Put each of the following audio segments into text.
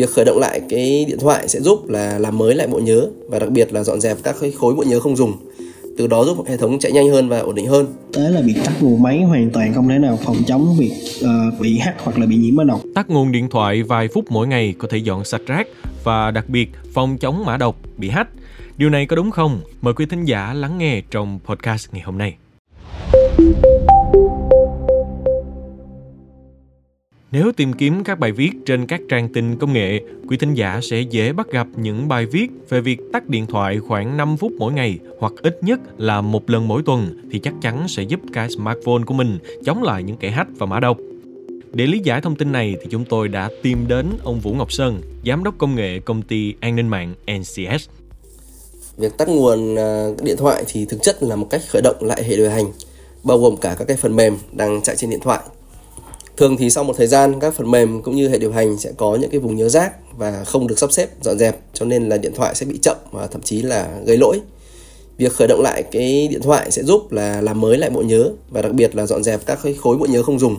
Việc khởi động lại cái điện thoại sẽ giúp là làm mới lại bộ nhớ và đặc biệt là dọn dẹp các cái khối bộ nhớ không dùng. Từ đó giúp hệ thống chạy nhanh hơn và ổn định hơn. Tới là việc tắt nguồn máy hoàn toàn không thể nào phòng chống việc uh, bị hack hoặc là bị nhiễm mã độc. Tắt nguồn điện thoại vài phút mỗi ngày có thể dọn sạch rác và đặc biệt phòng chống mã độc bị hack. Điều này có đúng không? Mời quý thính giả lắng nghe trong podcast ngày hôm nay. Nếu tìm kiếm các bài viết trên các trang tin công nghệ, quý thính giả sẽ dễ bắt gặp những bài viết về việc tắt điện thoại khoảng 5 phút mỗi ngày hoặc ít nhất là một lần mỗi tuần thì chắc chắn sẽ giúp cái smartphone của mình chống lại những kẻ hack và mã độc. Để lý giải thông tin này thì chúng tôi đã tìm đến ông Vũ Ngọc Sơn, giám đốc công nghệ công ty an ninh mạng NCS. Việc tắt nguồn à, điện thoại thì thực chất là một cách khởi động lại hệ điều hành, bao gồm cả các cái phần mềm đang chạy trên điện thoại Thường thì sau một thời gian các phần mềm cũng như hệ điều hành sẽ có những cái vùng nhớ rác và không được sắp xếp dọn dẹp cho nên là điện thoại sẽ bị chậm và thậm chí là gây lỗi. Việc khởi động lại cái điện thoại sẽ giúp là làm mới lại bộ nhớ và đặc biệt là dọn dẹp các cái khối bộ nhớ không dùng.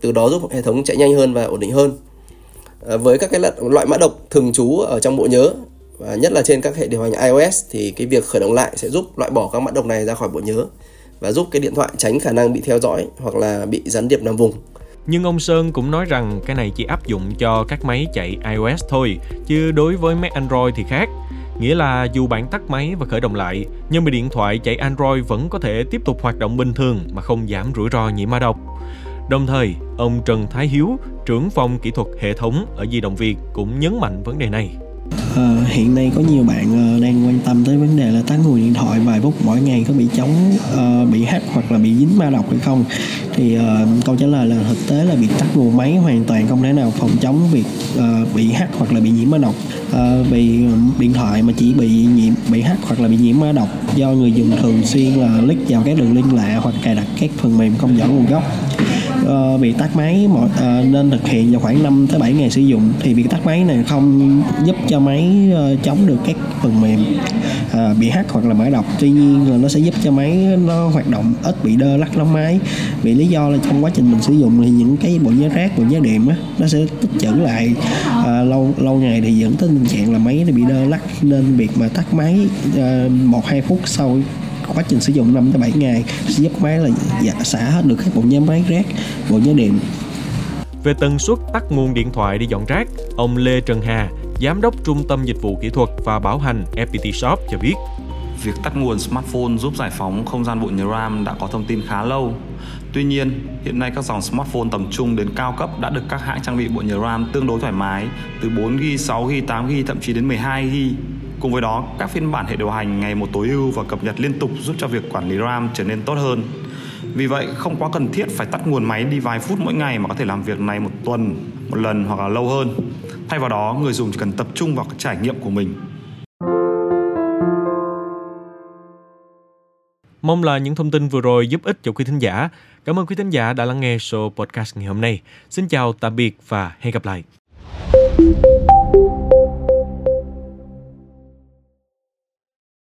Từ đó giúp hệ thống chạy nhanh hơn và ổn định hơn. À, với các cái loại mã độc thường trú ở trong bộ nhớ và nhất là trên các hệ điều hành iOS thì cái việc khởi động lại sẽ giúp loại bỏ các mã độc này ra khỏi bộ nhớ và giúp cái điện thoại tránh khả năng bị theo dõi hoặc là bị gián điệp nằm vùng. Nhưng ông Sơn cũng nói rằng cái này chỉ áp dụng cho các máy chạy iOS thôi, chứ đối với máy Android thì khác. Nghĩa là dù bạn tắt máy và khởi động lại, nhưng mà điện thoại chạy Android vẫn có thể tiếp tục hoạt động bình thường mà không giảm rủi ro nhiễm mã độc. Đồng thời, ông Trần Thái Hiếu, trưởng phòng kỹ thuật hệ thống ở Di động Việt cũng nhấn mạnh vấn đề này uh, hiện nay có nhiều bạn uh, đang quan tâm tới vấn đề là tắt nguồn điện thoại vài phút mỗi ngày có bị chống uh, bị hack hoặc là bị dính ma độc hay không? Thì uh, câu trả lời là thực tế là việc tắt nguồn máy hoàn toàn không thể nào phòng chống việc uh, bị hack hoặc là bị nhiễm ma độc. Uh, vì điện thoại mà chỉ bị nhiễm bị hack hoặc là bị nhiễm ma độc do người dùng thường xuyên là click vào các đường link lạ hoặc cài đặt các phần mềm không rõ nguồn gốc uh, bị tắt máy mọi, uh, nên thực hiện vào khoảng 5 tới 7 ngày sử dụng. Thì việc tắt máy này không giúp cho máy uh, chống được các phần mềm uh, bị hack hoặc là mã độc. Tuy nhiên là nó sẽ giúp cho máy nó hoạt động ít bị đơ lắc lóng máy. Vì lý do là trong quá trình mình sử dụng thì những cái bộ nhớ rác bộ nhớ đệm á nó sẽ tích trữ lại uh, lâu lâu ngày thì dẫn tới tình trạng là máy nó bị đơ lắc. Nên việc mà tắt máy một uh, hai phút sau quá trình sử dụng 5 tới 7 ngày sẽ giúp máy là dạ, xả hết được các bộ nhớ máy rác, bộ nhớ điện. Về tần suất tắt nguồn điện thoại đi dọn rác, ông Lê Trần Hà, Giám đốc Trung tâm Dịch vụ Kỹ thuật và Bảo hành FPT Shop cho biết. Việc tắt nguồn smartphone giúp giải phóng không gian bộ nhớ RAM đã có thông tin khá lâu. Tuy nhiên, hiện nay các dòng smartphone tầm trung đến cao cấp đã được các hãng trang bị bộ nhớ RAM tương đối thoải mái từ 4GB, 6GB, 8GB thậm chí đến 12GB Cùng với đó, các phiên bản hệ điều hành ngày một tối ưu và cập nhật liên tục giúp cho việc quản lý RAM trở nên tốt hơn. Vì vậy, không quá cần thiết phải tắt nguồn máy đi vài phút mỗi ngày mà có thể làm việc này một tuần, một lần hoặc là lâu hơn. Thay vào đó, người dùng chỉ cần tập trung vào trải nghiệm của mình. Mong là những thông tin vừa rồi giúp ích cho quý thính giả. Cảm ơn quý thính giả đã lắng nghe show podcast ngày hôm nay. Xin chào, tạm biệt và hẹn gặp lại.